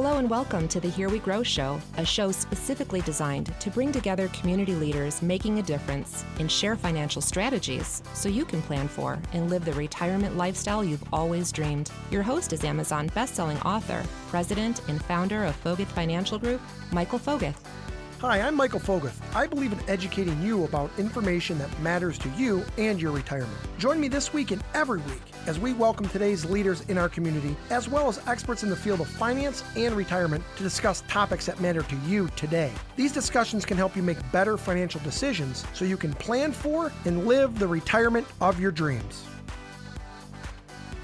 Hello and welcome to the Here We Grow Show, a show specifically designed to bring together community leaders making a difference and share financial strategies so you can plan for and live the retirement lifestyle you've always dreamed. Your host is Amazon bestselling author, president, and founder of Foguth Financial Group, Michael Foguth. Hi, I'm Michael Foguth. I believe in educating you about information that matters to you and your retirement. Join me this week and every week as we welcome today's leaders in our community, as well as experts in the field of finance and retirement to discuss topics that matter to you today. These discussions can help you make better financial decisions so you can plan for and live the retirement of your dreams.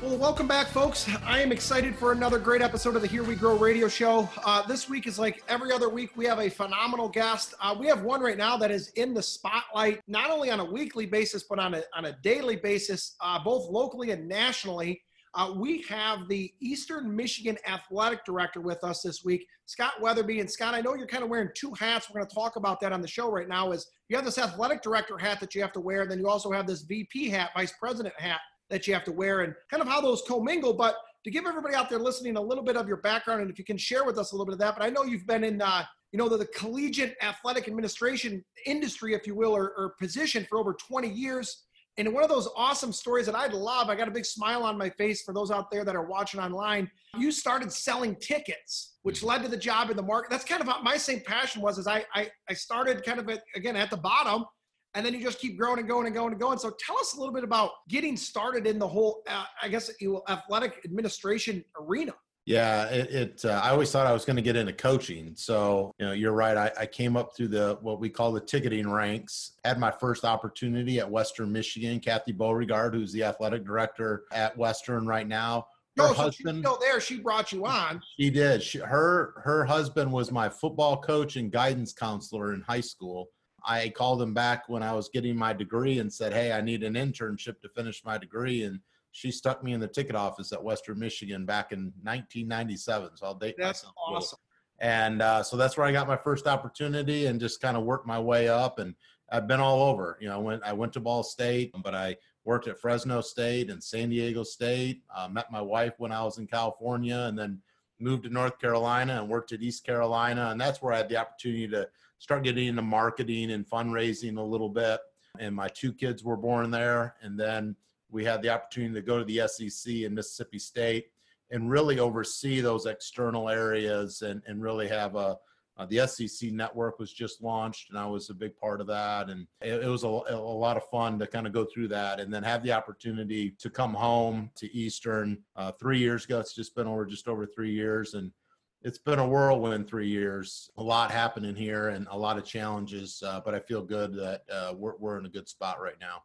Well, welcome back, folks. I am excited for another great episode of the Here We Grow radio show. Uh, this week is like every other week. We have a phenomenal guest. Uh, we have one right now that is in the spotlight, not only on a weekly basis, but on a, on a daily basis, uh, both locally and nationally. Uh, we have the Eastern Michigan Athletic Director with us this week, Scott Wetherbee. And Scott, I know you're kind of wearing two hats. We're going to talk about that on the show right now. Is you have this athletic director hat that you have to wear, and then you also have this VP hat, vice president hat that you have to wear and kind of how those commingle. But to give everybody out there listening a little bit of your background, and if you can share with us a little bit of that. But I know you've been in, uh, you know, the, the, collegiate athletic administration industry, if you will, or, or position for over 20 years. And one of those awesome stories that I love, I got a big smile on my face for those out there that are watching online. You started selling tickets, which led to the job in the market. That's kind of my same passion was. Is I I, I started kind of at, again at the bottom, and then you just keep growing and going and going and going. So tell us a little bit about getting started in the whole, uh, I guess, athletic administration arena. Yeah, it. it uh, I always thought I was going to get into coaching. So you know, you're right. I, I, came up through the what we call the ticketing ranks. Had my first opportunity at Western Michigan. Kathy Beauregard, who's the athletic director at Western right now. Her no, so husband, still there. She brought you on. She did. She, her her husband was my football coach and guidance counselor in high school. I called him back when I was getting my degree and said, Hey, I need an internship to finish my degree. And she stuck me in the ticket office at Western Michigan back in 1997. So I'll date that's myself. awesome. And uh, so that's where I got my first opportunity and just kind of worked my way up. And I've been all over. You know, when I went to Ball State, but I worked at Fresno State and San Diego State. Uh, met my wife when I was in California, and then moved to North Carolina and worked at East Carolina. And that's where I had the opportunity to start getting into marketing and fundraising a little bit. And my two kids were born there. And then we had the opportunity to go to the SEC in Mississippi State and really oversee those external areas and, and really have a, uh, the SEC network was just launched, and I was a big part of that. And it, it was a, a, lot of fun to kind of go through that and then have the opportunity to come home to Eastern uh, three years ago. It's just been over just over three years. And it's been a whirlwind three years. A lot happening here and a lot of challenges, uh, but I feel good that uh, we're, we're in a good spot right now.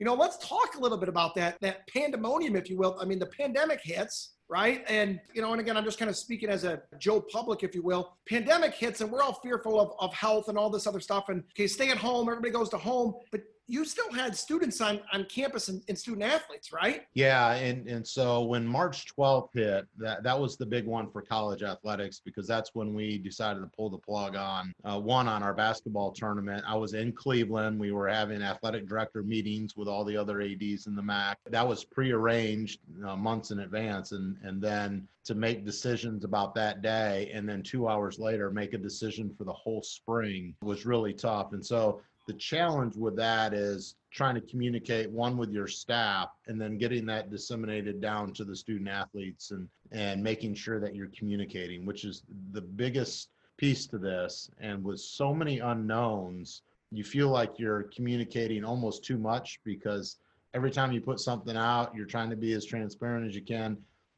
You know, let's talk a little bit about that that pandemonium, if you will. I mean, the pandemic hits, right? And you know, and again, I'm just kind of speaking as a Joe Public, if you will. Pandemic hits, and we're all fearful of, of health and all this other stuff. And okay, stay at home. Everybody goes to home, but you still had students on, on campus and, and, student athletes, right? Yeah, and and so when March 12th hit, that that was the big one for college athletics because that's when we decided to pull the plug on uh, one on our basketball tournament. I was in Cleveland. We were having athletic director meetings with all the other ads in the MAC. That was prearranged uh, months in advance, and and then to make decisions about that day, and then two hours later make a decision for the whole spring was really tough. And so the challenge with that is trying to communicate one with your staff and then getting that disseminated down to the student athletes and and making sure that you're communicating which is the biggest piece to this. And with so many unknowns you feel like you're communicating almost too much because every time you put something out you're trying to be as transparent as you can.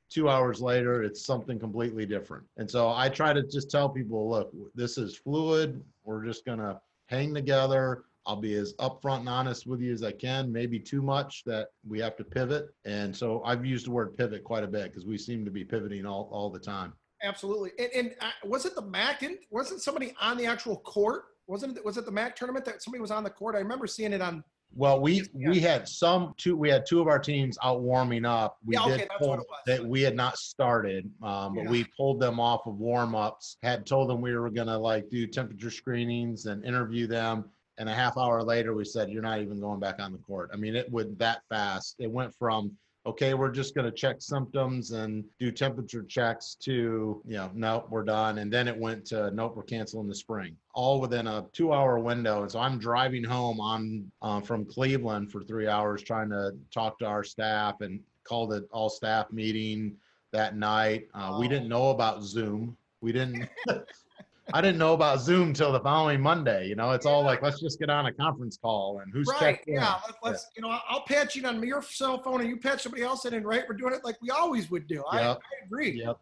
Two hours later it's something completely different. And so i try to just tell people look this is fluid. We're just going to hang together. I'll be as upfront and honest with you as I can, maybe too much that we have to pivot. And so I've used the word pivot quite a bit because we seem to be pivoting all, all the time. Absolutely. And, and uh, was it the MAC? Didn't, wasn't somebody on the actual court? Wasn't it, was it the MAC tournament that somebody was on the court? I remember seeing it on well, we we had some two. We had two of our teams out warming up. We yeah, did okay, pull, that we had not started, um, but yeah. we pulled them off of warm ups. Had told them we were gonna like do temperature screenings and interview them. And a half hour later, we said, "You're not even going back on the court." I mean, it went that fast. It went from okay, we're just going to check symptoms and do temperature checks to, you know, nope, we're done. And then it went to, nope, we're canceling the spring, all within a two hour window. And so I'm driving home on uh, from Cleveland for three hours trying to talk to our staff and called it all staff meeting that night. Uh, We didn't know about Zoom. We didn't. I didn't know about Zoom till the following Monday. You know, it's all like, let's just get on a conference call and who's Right, checked in. yeah, let- let's, you know, I'll patch you on your cell phone and you patch somebody else in, and right, we're doing it like we always would do. I, I agree. Yep.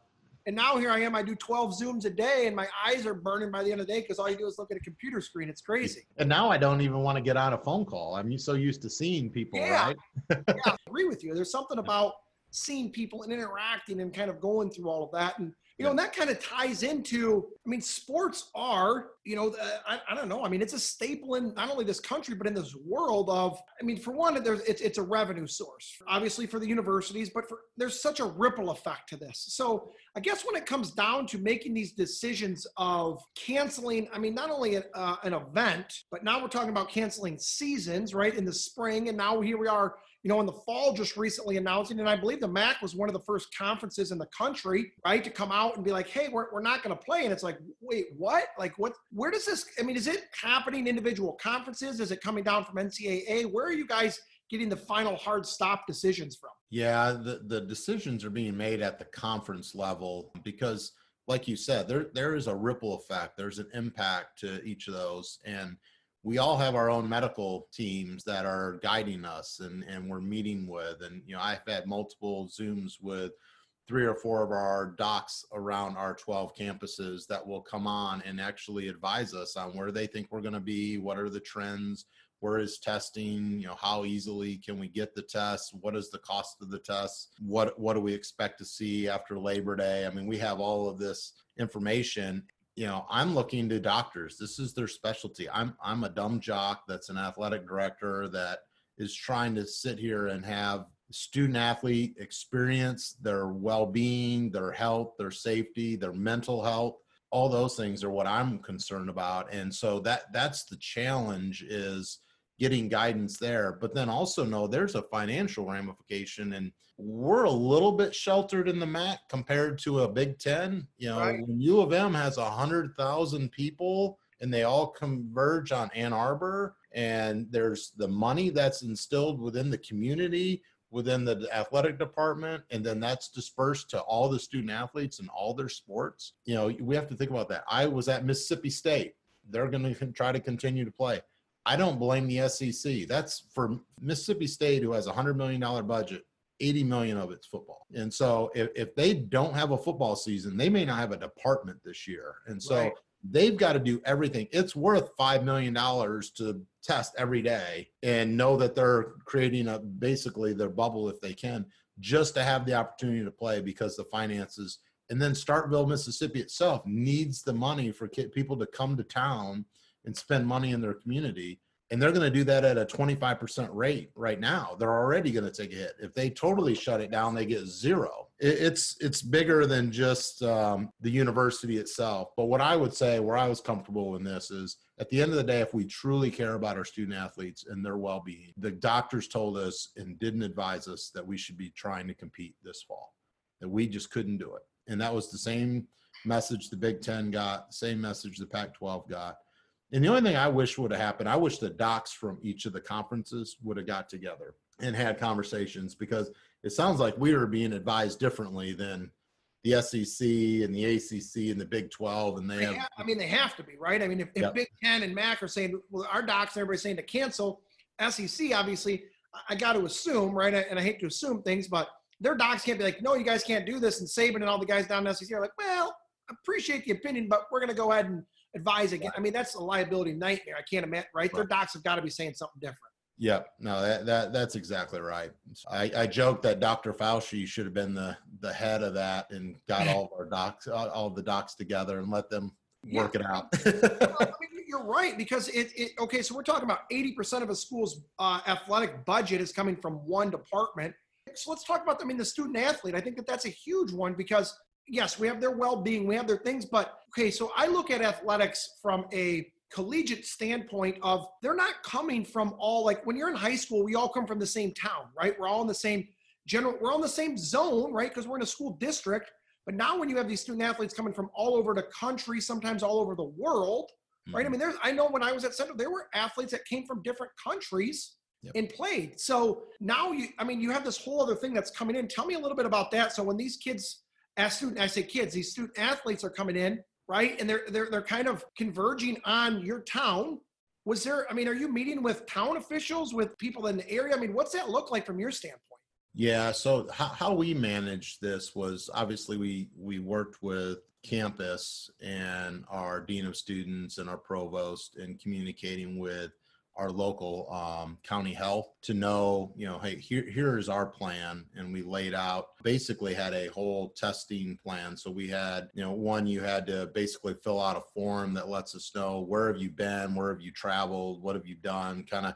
And now here I am, I do 12 Zooms a day and my eyes are burning by the end of the day because all you do is look at a computer screen. It's crazy. And now I don't even want to get on a phone call. I'm so used to seeing people, Yeah. right? yeah, I agree with you. There's something about seeing people and interacting and kind of going through all of that. And, you know, and that kind of ties into, I mean, sports are, you know, uh, I, I don't know. I mean, it's a staple in not only this country, but in this world of, I mean, for one, there's, it's, it's a revenue source, obviously for the universities, but for, there's such a ripple effect to this. So I guess when it comes down to making these decisions of canceling, I mean, not only an, uh, an event, but now we're talking about canceling seasons, right, in the spring. And now here we are you know, in the fall just recently announcing, and I believe the MAC was one of the first conferences in the country, right, to come out and be like, hey, we're, we're not going to play. And it's like, wait, what? Like, what? Where does this, I mean, is it happening individual conferences? Is it coming down from NCAA? Where are you guys getting the final hard stop decisions from? Yeah, the, the decisions are being made at the conference level because, like you said, there there is a ripple effect. There's an impact to each of those. And we all have our own medical teams that are guiding us and, and we're meeting with. And, you know, I've had multiple Zooms with three or four of our docs around our 12 campuses that will come on and actually advise us on where they think we're going to be, what are the trends, where is testing, you know, how easily can we get the tests, what is the cost of the tests, what what do we expect to see after Labor Day? I mean, we have all of this information you know i'm looking to doctors. This is their specialty. I'm i'm a dumb jock that's an athletic director that is trying to sit here and have student athlete experience their well-being their health their safety their mental health. All those things are what i'm concerned about. And so that that's the challenge is getting guidance there but then also know there's a financial ramification and we're a little bit sheltered in the MAC compared to a Big Ten. You know, Right. when U of M has a hundred thousand people and they all converge on Ann Arbor, and there's the money that's instilled within the community, within the athletic department, and then that's dispersed to all the student athletes and all their sports. You know, we have to think about that. I was at Mississippi State. They're going to try to continue to play. I don't blame the SEC. That's for Mississippi State, who has a hundred million dollar budget. 80 million of it's football. And so if, if they don't have a football season, they may not have a department this year. And so Right. they've got to do everything. It's worth $5 million to test every day and know that they're creating a basically their bubble if they can just to have the opportunity to play because the finances and then Starkville, Mississippi itself needs the money for people to come to town and spend money in their community and they're going to do that at a 25% rate right now. They're already going to take a hit. If they totally shut it down they get zero. It's it's bigger than just um, the university itself. But what i would say where i was comfortable in this is at the end of the day if we truly care about our student athletes and their well-being the doctors told us and didn't advise us that we should be trying to compete this fall that we just couldn't do it. And that was the same message the big 10 got same message the pac 12 got and the only thing I wish would have happened, I wish the docs from each of the conferences would have got together and had conversations because it sounds like we were being advised differently than the SEC and the ACC and the Big 12. And they They have, ha- I mean, they have to be, right? I mean, if, if Yep. Big Ten and MAC are saying, well, our docs and everybody's saying to cancel, SEC, obviously, I- I got to assume, right? And I hate to assume things, but their docs can't be like, no, you guys can't do this. And Saban and all the guys down in SEC are like, well, appreciate the opinion, but we're going to go ahead and advise again. I mean, that's a liability nightmare. I can't imagine, right? Their docs have got to be saying something different. Yep. No, that, that that's exactly right. I, I joke that Dr. Fauci should have been the the head of that and got all of our docs, all, the docs together and let them work it out. Well, I mean, you're right because it, it. Okay, so we're talking about 80% of a school's uh, athletic budget is coming from one department. So let's talk about. I mean, the student athlete. I think that that's a huge one because yes, we have their well-being, we have their things, but okay. So I look at athletics from a collegiate standpoint of they're not coming from all like when you're in high school we all come from the same town right we're all in the same general, we're on the same zone, right? Because we're in a school district. But now when you have these student athletes coming from all over the country, sometimes all over the world, mm-hmm. right? I mm-hmm. mean, there's I know when I was at Central, there were athletes that came from different countries yep. and played. So now you, I mean, you have this whole other thing that's coming in. Tell me a little bit about that. So when these kids, as student, I say kids, these student athletes are coming in, right? And they're they're they're kind of converging on your town. Was there, I mean, are you meeting with town officials, with people in the area? I mean, what's that look like from your standpoint? Yeah. So how, how we managed this was obviously we we worked with campus and our dean of students and our provost and communicating with our local um, county health to know, you know, hey, here here's our plan, and we laid out basically had a whole testing plan. So we had, you know, one you had to basically fill out a form that lets us know where have you been, where have you traveled, what have you done, kind of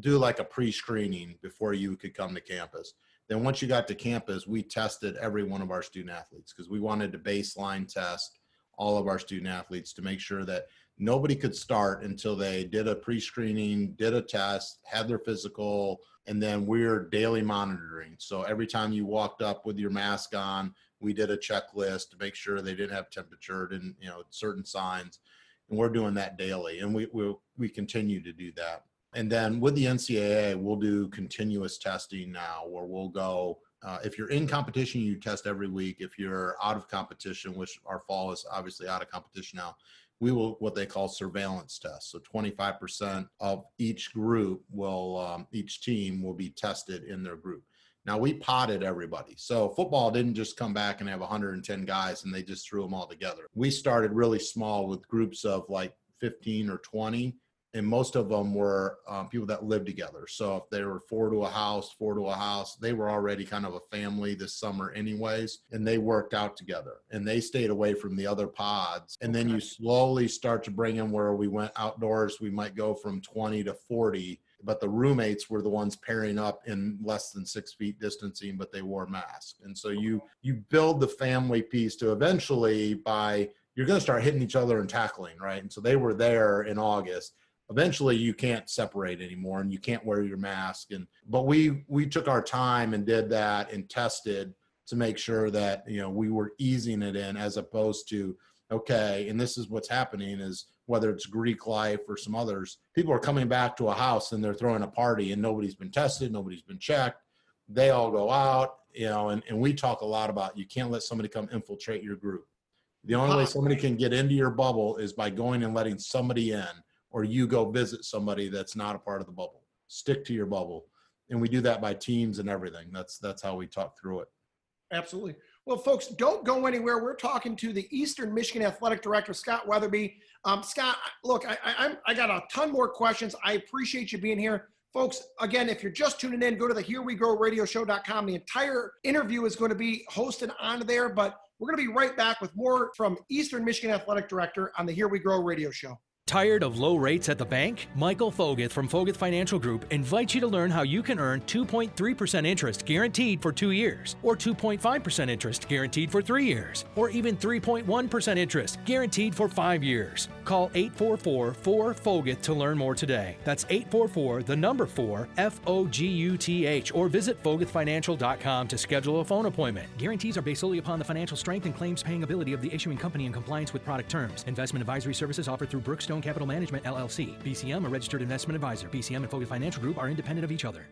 do like a pre-screening before you could come to campus. Then once you got to campus, we tested every one of our student athletes because we wanted to baseline test all of our student athletes to make sure that nobody could start until they did a pre-screening, did a test, had their physical, and then we're daily monitoring. So every time you walked up with your mask on, we did a checklist to make sure they didn't have temperature and you know certain signs, and we're doing that daily, and we we we continue to do that. And then with the NCAA, we'll do continuous testing now, where we'll go. Uh, if you're in competition, you test every week. If you're out of competition, which our fall is obviously out of competition now, we will what they call surveillance tests. So 25% of each group will, um, each team will be tested in their group. Now we potted everybody. So football didn't just come back and have 110 guys and they just threw them all together. We started really small with groups of like 15 or 20 and most of them were um, people that lived together. So if they were four to a house, four to a house, they were already kind of a family this summer, anyways, and they worked out together and they stayed away from the other pods. And then you slowly start to bring in where we went outdoors. We might go from 20 to 40 but the roommates were the ones pairing up in less than six feet distancing but they wore masks and so you you build the family piece to eventually by you're going to start hitting each other and tackling right and so they were there in august eventually you can't separate anymore and you can't wear your mask. And but we we took our time and did that and tested to make sure that you know we were easing it in as opposed to okay and this is what's happening is whether it's greek life or some others people are coming back to a house and they're throwing a party and nobody's been tested nobody's been checked. They all go out you know and, and we talk a lot about you can't let somebody come infiltrate your group. The only way somebody can get into your bubble is by going and letting somebody in or you go visit somebody that's not a part of the bubble. Stick to your bubble. And we do that by teams and everything. That's that's how we talk through it. Absolutely. Well, folks, don't go anywhere. We're talking to the Eastern Michigan Athletic Director, Scott Wetherbee. Um, Scott, look, I, I, I got a ton more questions. I appreciate you being here. Folks, again, if you're just tuning in, go to the Here We Grow Radio Show.com. The entire interview is going to be hosted on there, but we're going to be right back with more from Eastern Michigan Athletic Director on the Here We Grow Radio Show. Tired of low rates at the bank? Michael Foguth from Foguth Financial Group invites you to learn how you can earn 2.3% interest guaranteed for two years, or 2.5% interest guaranteed for three years, or even 3.1% interest guaranteed for five years. Call 844 4 Foguth to learn more today. That's 844 the number 4 F O G U T H, or visit FoguthFinancial.com to schedule a phone appointment. Guarantees are based solely upon the financial strength and claims paying ability of the issuing company in compliance with product terms. Investment advisory services offered through Brookstone. Stone Capital Management LLC. BCM, a registered investment advisor. BCM and Foguth Financial Group are independent of each other.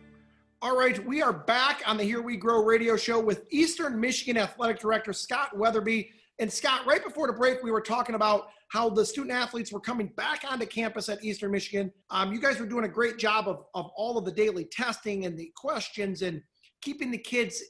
All right, we are back on the Here We Grow radio show with Eastern Michigan Athletic Director Scott Wetherbee. And Scott, right before the break, we were talking about how the student athletes were coming back onto campus at Eastern Michigan. Um, you guys were doing a great job of, of all of the daily testing and the questions and keeping the kids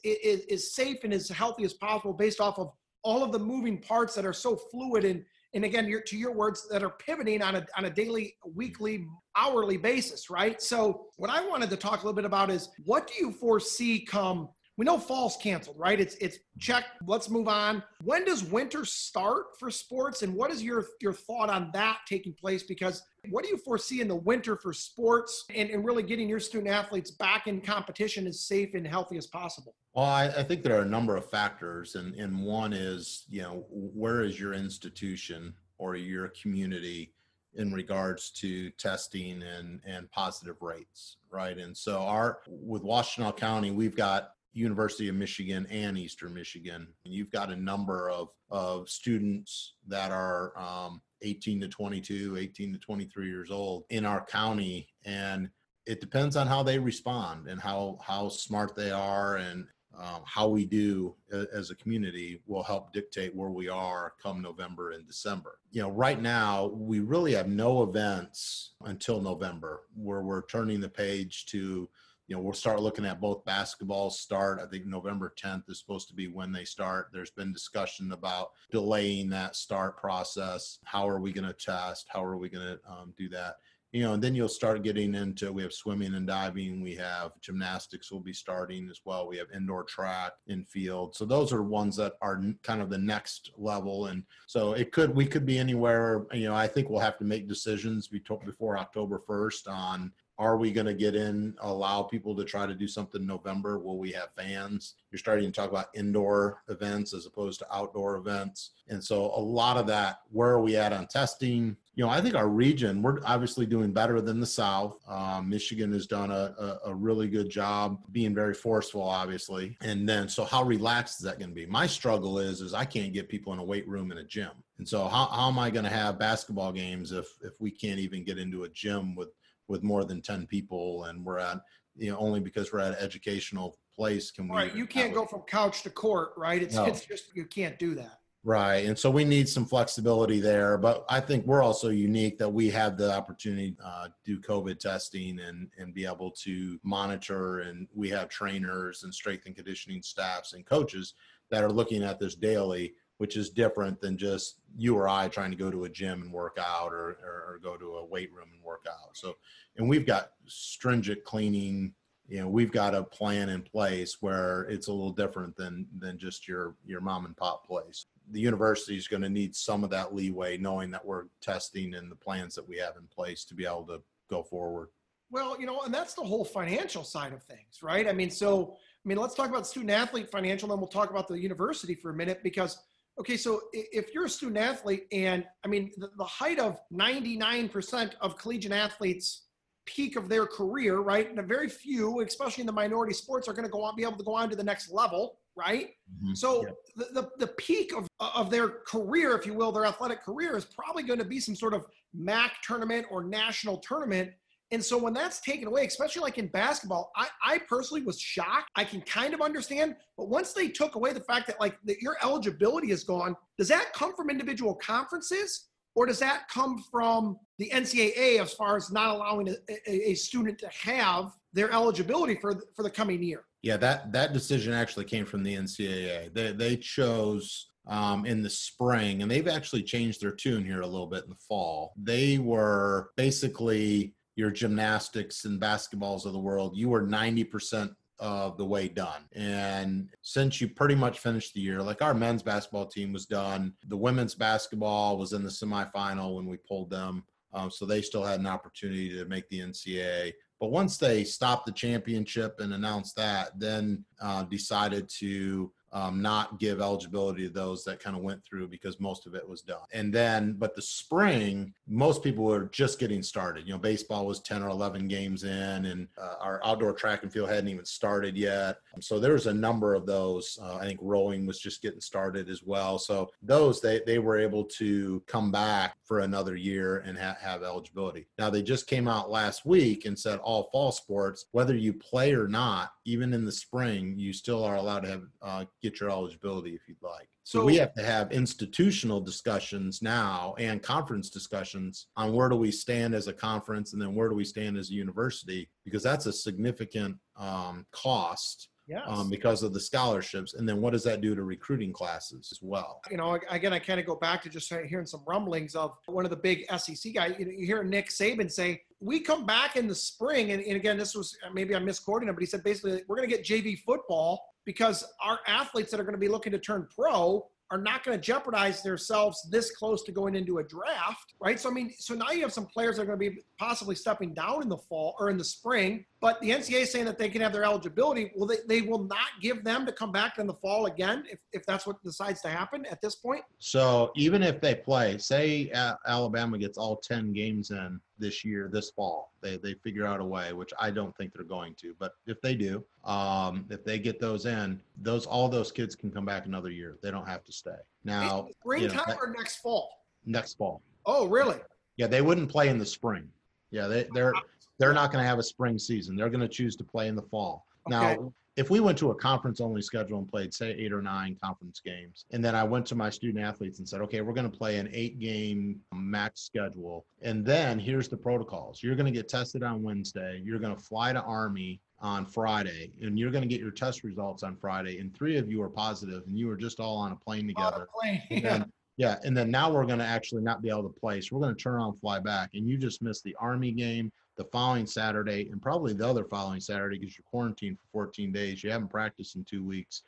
as safe and as healthy as possible based off of all of the moving parts that are so fluid and and again to your words that are pivoting on a, on a daily weekly hourly basis right? So what i wanted to talk a little bit about is what do you foresee come we know fall's canceled right? It's it's check let's move on. When does winter start for sports? And what is your your thought on that taking place? Because what do you foresee in the winter for sports and, and really getting your student athletes back in competition as safe and healthy as possible? Well, I, I, think there are a number of factors, and, and one is, you know, where is your institution or your community in regards to testing and, and positive rates, right? And so our with Washtenaw County, we've got University of Michigan and Eastern Michigan. And you've got a number of, of students that are um, 18 to 22, 18 to 23 years old in our county. And it depends on how they respond and how, how smart they are and um, how we do as a community will help dictate where we are come November and December. You know, right now we really have no events until November where we're turning the page to, you know, we'll start looking at both basketball start. I think November 10th is supposed to be when they start. There's been discussion about delaying that start process. How are we going to test? How are we going to um, do that? you know, and then you'll start getting into we have swimming and diving, we have gymnastics will be starting as well. We have indoor track in field. So those are ones that are kind of the next level. And so it could we could be anywhere, you know, I think we'll have to make decisions before October 1st on are we going to get in allow people to try to do something in november? Will we have fans? You're starting to talk about indoor events as opposed to outdoor events. And so a lot of that where are we at on testing? You know i think our region we're obviously doing better than the south. Um, michigan has done a, a, a, really good job being very forceful obviously. And then so how relaxed is that going to be? My struggle is is i can't get people in a weight room in a gym. And so how, how am i going to have basketball games if if we can't even get into a gym with with more than 10 people and we're at you know only because we're at an educational place can we right you can't go from couch to court right it's no. it's just you can't do that right and so we need some flexibility there but i think we're also unique that we have the opportunity uh, do covid testing and and be able to monitor and we have trainers and strength and conditioning staffs and coaches that are looking at this daily which is different than just you or I trying to go to a gym and work out or, or, go to a weight room and work out. So, and we've got stringent cleaning, you know, we've got a plan in place where it's a little different than, than just your, your mom and pop place. The university is going to need some of that leeway knowing that we're testing and the plans that we have in place to be able to go forward. Well, you know, and that's the whole financial side of things, right? I mean, so, I mean, let's talk about student athlete financial, then we'll talk about the university for a minute because – okay, so if you're a student athlete, and I mean, the, the height of 99% of collegiate athletes peak of their career, right? And a very few, especially in the minority sports, are going to go on, be able to go on to the next level, right? Mm-hmm. So yeah. the, the, the peak of, of their career, if you will, their athletic career is probably going to be some sort of MAC tournament or national tournament. And so when that's taken away, especially like in basketball, I, I personally was shocked. I can kind of understand, but once they took away the fact that like that your eligibility is gone, does that come from individual conferences? Or does that come from the NCAA as far as not allowing a, a, a student to have their eligibility for the, for the coming year? Yeah, that that decision actually came from the NCAA. They they chose um, in the spring, and they've actually changed their tune here a little bit in the fall. They were basically your gymnastics and basketballs of the world, you were 90% of the way done. And since you pretty much finished the year, like our men's basketball team was done, the women's basketball was in the semifinal when we pulled them. Um, so they still had an opportunity to make the NCAA. But once they stopped the championship and announced that, then uh, decided to um, not give eligibility to those that kind of went through because most of it was done. And then, but the spring, most people were just getting started. You know, baseball was 10 or 11 games in, and uh, our outdoor track and field hadn't even started yet. So there was a number of those. Uh, I think rowing was just getting started as well. So those, they, they were able to come back for another year and ha- have eligibility. Now, they just came out last week and said all fall sports, whether you play or not, even in the spring, you still are allowed to have uh, get your eligibility if you'd like. So, so we have to have institutional discussions now and conference discussions on where do we stand as a conference and then where do we stand as a university because that's a significant um, cost Yes. Um, because of the scholarships. And then what does that do to recruiting classes as well? You know, again, I kind of go back to just hearing some rumblings of one of the big SEC guys. You, know, you hear Nick Saban say, we come back in the spring, and, and again, this was maybe I'm misquoting him, but he said basically, we're going to get JV football because our athletes that are going to be looking to turn pro are not going to jeopardize themselves this close to going into a draft, right? So I mean, so now you have some players that are going to be possibly stepping down in the fall or in the spring, but the NCAA is saying that they can have their eligibility. Well, they, they will not give them to come back in the fall again if, if that's what decides to happen at this point. So even if they play, say uh, Alabama gets all 10 games in this year, this fall. They they figure out a way, which I don't think they're going to, but if they do, um, if they get those in, those all those kids can come back another year. They don't have to stay. Now, springtime you know, or next fall? Next fall. Oh, really? Yeah, they wouldn't play in the spring. Yeah, they, they're they're not going to have a spring season. They're going to choose to play in the fall. Okay. Now, if we went to a conference only schedule and played say eight or nine conference games and then i went to my student athletes and said okay we're going to play an eight game max schedule and then here's the protocols you're going to get tested on wednesday you're going to fly to army on friday and you're going to get your test results on friday and three of you are positive and you were just all on a plane together a plane. yeah. Then, yeah and then now we're going to actually not be able to play so we're going to turn around fly back and you just missed the army game the following Saturday and probably the other following Saturday because you're quarantined for 14 days. You haven't practiced in two weeks.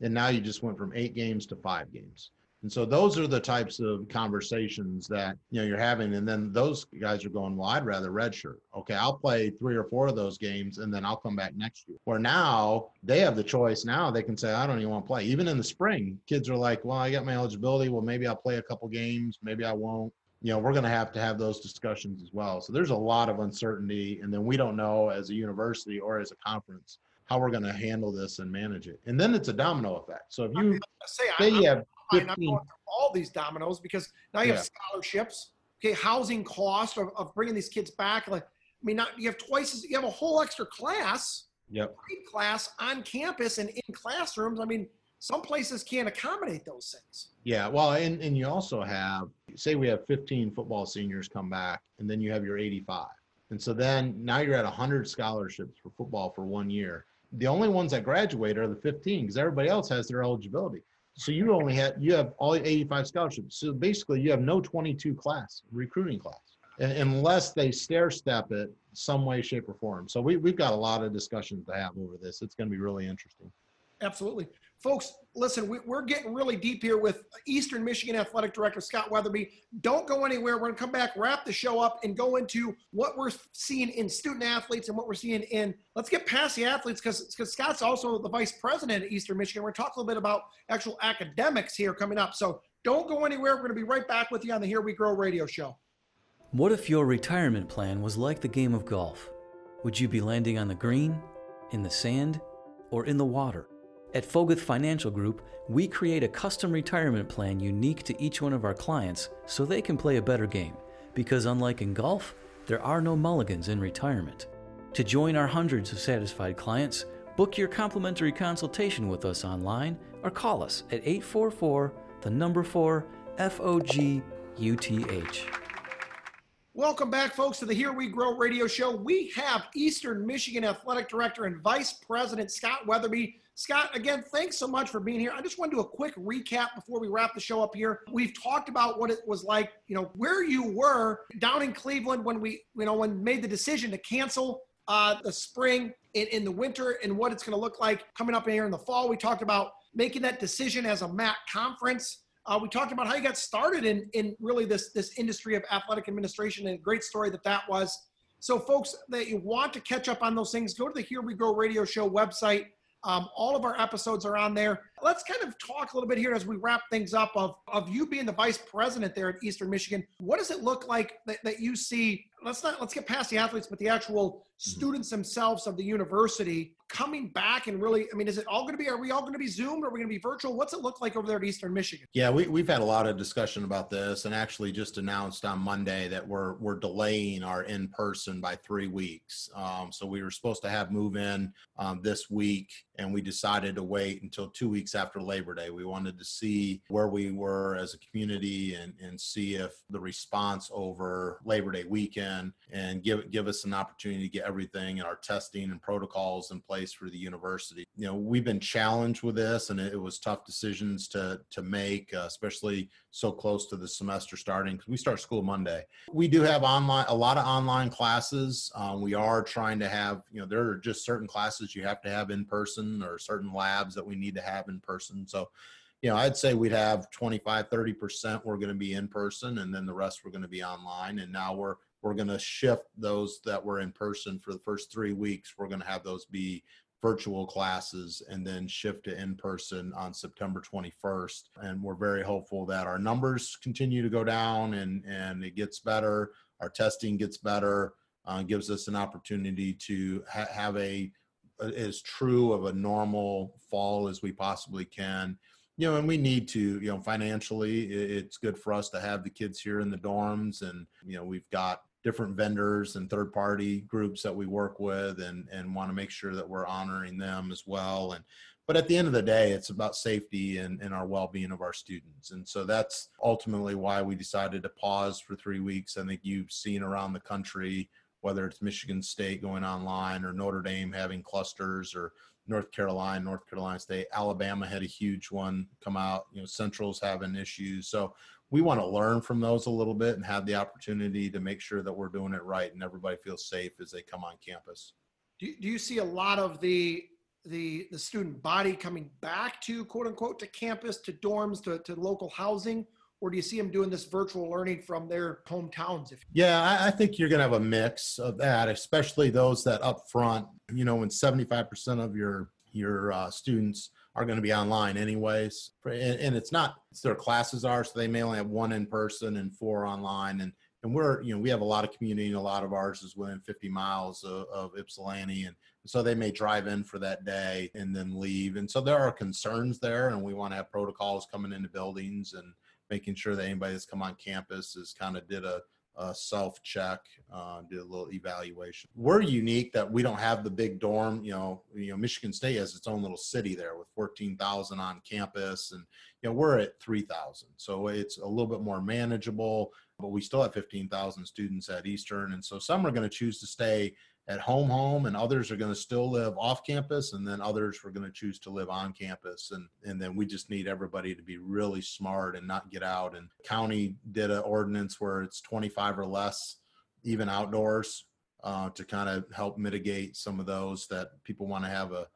And now you just went from eight games to five games. And so those are the types of conversations that you know you're having. And then those guys are going, Well, I'd rather redshirt. Okay, I'll play three or four of those games and then I'll come back next year. Where now they have the choice now, they can say, I don't even want to play. Even in the spring, kids are like, Well, I got my eligibility. Well, maybe I'll play a couple games, maybe I won't you know we're going to have to have those discussions as well. So there's a lot of uncertainty and then we don't know as a university or as a conference how we're going to handle this and manage it. And then it's a domino effect. So if you say, say you have 15, all these dominoes because now you yeah. have scholarships okay housing cost of, of bringing these kids back like i mean not you have twice as you have a whole extra class yep. class on campus and in classrooms. I mean some places can't accommodate those things. Yeah, well, and, and you also have, say, we have 15 football seniors come back, and then you have your 85. And so then now you're at 100 scholarships for football for one year. The only ones that graduate are the 15 because everybody else has their eligibility. So you only have you have all 85 scholarships. So basically, you have no 22 class recruiting class unless they stair step it some way, shape, or form. So we we've got a lot of discussions to have over this. It's going to be really interesting. Absolutely. Folks, listen, we, are getting really deep here with Eastern Michigan Athletic Director Scott Wetherbee. Don't go anywhere. We're going to come back, wrap the show up, and go into what we're seeing in student athletes and what we're seeing in. Let's get past the athletes because Scott's also the vice president at Eastern Michigan. We're going to talk a little bit about actual academics here coming up. So don't go anywhere. We're going to be right back with you on the Here We Grow radio show. What if your retirement plan was like the game of golf? Would you be landing on the green, in the sand, or in the water? At Foguth Financial Group, we create a custom retirement plan unique to each one of our clients so they can play a better game. Because unlike in golf, there are no mulligans in retirement. To join our hundreds of satisfied clients, book your complimentary consultation with us online or call us at 844 the number 4 F O G U T H. Welcome back, folks, to the Here We Grow radio show. We have Eastern Michigan Athletic Director and Vice President Scott Wetherbee Scott, again, thanks so much for being here. I just want to do a quick recap before we wrap the show up here. We've talked about what it was like, you know, where you were down in Cleveland when we, you know, when made the decision to cancel uh, the spring in, in the winter and what it's going to look like coming up here in the fall. We talked about making that decision as a MAC conference. Uh, we talked about how you got started in, in really this, this industry of athletic administration and a great story that that was. So, folks that you want to catch up on those things, go to the Here We Grow radio show website. Um, all of our episodes are on there. Let's kind of talk a little bit here as we wrap things up of, of you being the vice president there at Eastern Michigan. What does it look like that, that you see? Let's not let's get past the athletes, but the actual mm-hmm. students themselves of the university coming back and really, I mean, is it all going to be, are we all going to be Zoom? Are we going to be virtual? What's it look like over there at Eastern Michigan? Yeah, we, we've had a lot of discussion about this and actually just announced on Monday that we're, we're delaying our in-person by three weeks. Um, so we were supposed to have move in um, this week and we decided to wait until two weeks after Labor Day. We wanted to see where we were as a community and, and see if the response over Labor Day weekend and give, give us an opportunity to get everything and our testing and protocols in place place for the university. You know, we've been challenged with this, and it, was tough decisions to to make, uh, especially so close to the semester starting because we start school Monday. We do have online a lot of online classes. Um, we are trying to have, you know, there are just certain classes you have to have in person, or certain labs that we need to have in person. So you know, I'd say we'd have 25, 30% we're going to be in person and then the rest we're going to be online. And now we're we're going to shift those that were in person for the first three weeks. We're going to have those be virtual classes and then shift to in person on September 21st. And we're very hopeful that our numbers continue to go down and, and it gets better. our testing gets better, uh, gives us an opportunity to ha- have a, a as true of a normal fall as we possibly can. You know, and we need to, you know, financially, it's good for us to have the kids here in the dorms, and you know, we've got different vendors and third party groups that we work with and and want to make sure that we're honoring them as well and but at the end of the day it's about safety and, and our well-being of our students and so that's ultimately why we decided to pause for three weeks. I think you've seen around the country whether it's michigan state going online or notre dame having clusters or north carolina north carolina state. Alabama had a huge one come out. You know central's having issues. So we want to learn from those a little bit and have the opportunity to make sure that we're doing it right and everybody feels safe as they come on campus. Do you, do you see a lot of the the the student body coming back to quote unquote to campus to dorms to, to local housing or do you see them doing this virtual learning from their hometowns if yeah I, I think you're going to have a mix of that especially those that up front you know when 75% of your your uh, students are going to be online anyways. And, it's not, it's their classes are, so they may only have one in person and four online. And, and we're, you know, we have a lot of community and a lot of ours is within 50 miles of, of Ypsilanti. And so they may drive in for that day and then leave. And so there are concerns there and we want to have protocols coming into buildings and making sure that anybody that's come on campus has kind of did a, uh, self check, uh, did a little evaluation. We're unique that we don't have the big dorm. You know, you know, Michigan State has its own little city there with 14,000 on campus, and you know we're at 3,000, so it's a little bit more manageable. But we still have 15,000 students at Eastern, and so some are going to choose to stay at home home and others are going to still live off campus and then others are going to choose to live on campus and and then we just need everybody to be really smart and not get out. And county did an ordinance where it's 25 or less even outdoors uh, to kind of help mitigate some of those that people want to have a,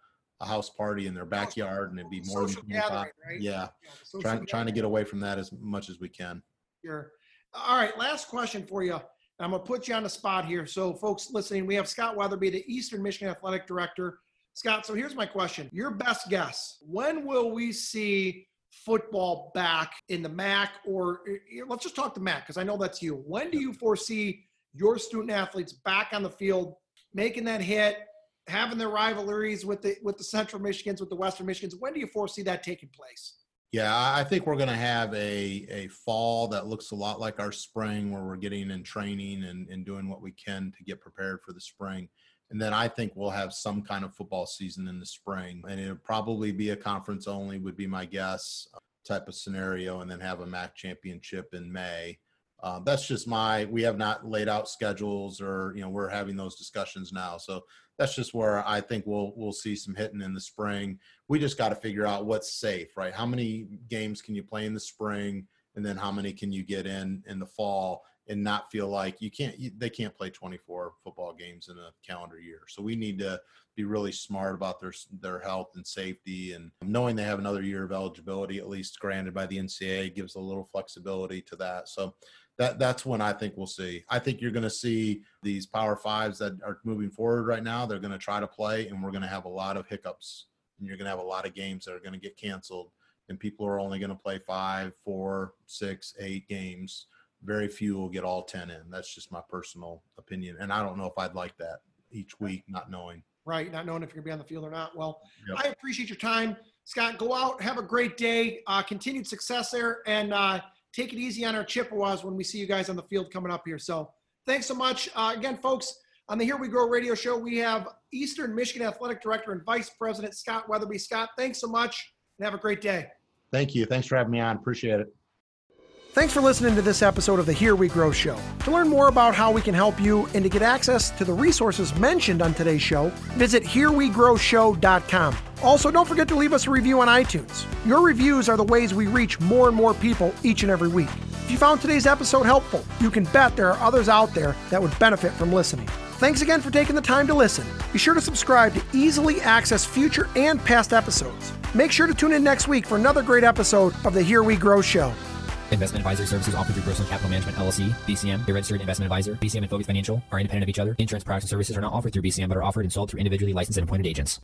a house party in their backyard and it'd be more Social than 25 right? yeah, yeah trying, trying to get away from that as much as we can. Sure. All right last question for you I'm going to put you on the spot here. So, folks listening, we have Scott Wetherbee, the Eastern Michigan Athletic Director. Scott, so here's my question. Your best guess when will we see football back in the MAC? Or eh, let's just talk to MAC because I know that's you. When do you foresee your student athletes back on the field, making that hit? having their rivalries with the with the Central Michigans, with the Western Michigans. When do you foresee that taking place? Yeah, I think we're going to have a, a fall that looks a lot like our spring, where we're getting in training and, and doing what we can to get prepared for the spring. And then I think we'll have some kind of football season in the spring. And it'll probably be a conference only, would be my guess, uh, type of scenario, and then have a MAC championship in May. Uh, that's just my, we have not laid out schedules or, you know, we're having those discussions now. So that's just where I think we'll we'll see some hitting in the spring. We just got to figure out what's safe, right? How many games can you play in the spring, and then how many can you get in in the fall, and not feel like you can't you, they can't play 24 football games in a calendar year. So we need to be really smart about their their health and safety, and knowing they have another year of eligibility, at least granted by the NCAA, gives a little flexibility to that. So that that's when I think we'll see. I think you're going to see these Power Fives that are moving forward right now. They're going to try to play, and we're going to have a lot of hiccups, and you're going to have a lot of games that are going to get canceled, and people are only going to play five, four, six, eight games. Very few will get all ten in. That's just my personal opinion, and I don't know if I'd like that each week, not knowing. Right, not knowing if you're going to be on the field or not. Well, yep. I appreciate your time, Scott. Go out, have a great day, uh, continued success there, and. Uh, take it easy on our Chippewas when we see you guys on the field coming up here. So thanks so much. Uh, again, folks, on the Here We Grow radio show, we have Eastern Michigan Athletic Director and Vice President Scott Wetherbee. Scott, thanks so much and have a great day. Thank you. Thanks for having me on. Appreciate it. Thanks for listening to this episode of the Here We Grow Show. To learn more about how we can help you and to get access to the resources mentioned on today's show, visit HereWeGrowShow.com. Also, don't forget to leave us a review on iTunes. Your reviews are the ways we reach more and more people each and every week. If you found today's episode helpful, you can bet there are others out there that would benefit from listening. Thanks again for taking the time to listen. Be sure to subscribe to easily access future and past episodes. Make sure to tune in next week for another great episode of the Here We Grow Show. Investment advisory services offered through Brookstone Capital Management LLC, BCM, a registered investment advisor. BCM and Foguth Financial are independent of each other. Insurance products and services are not offered through BCM but are offered and sold through individually licensed and appointed agents.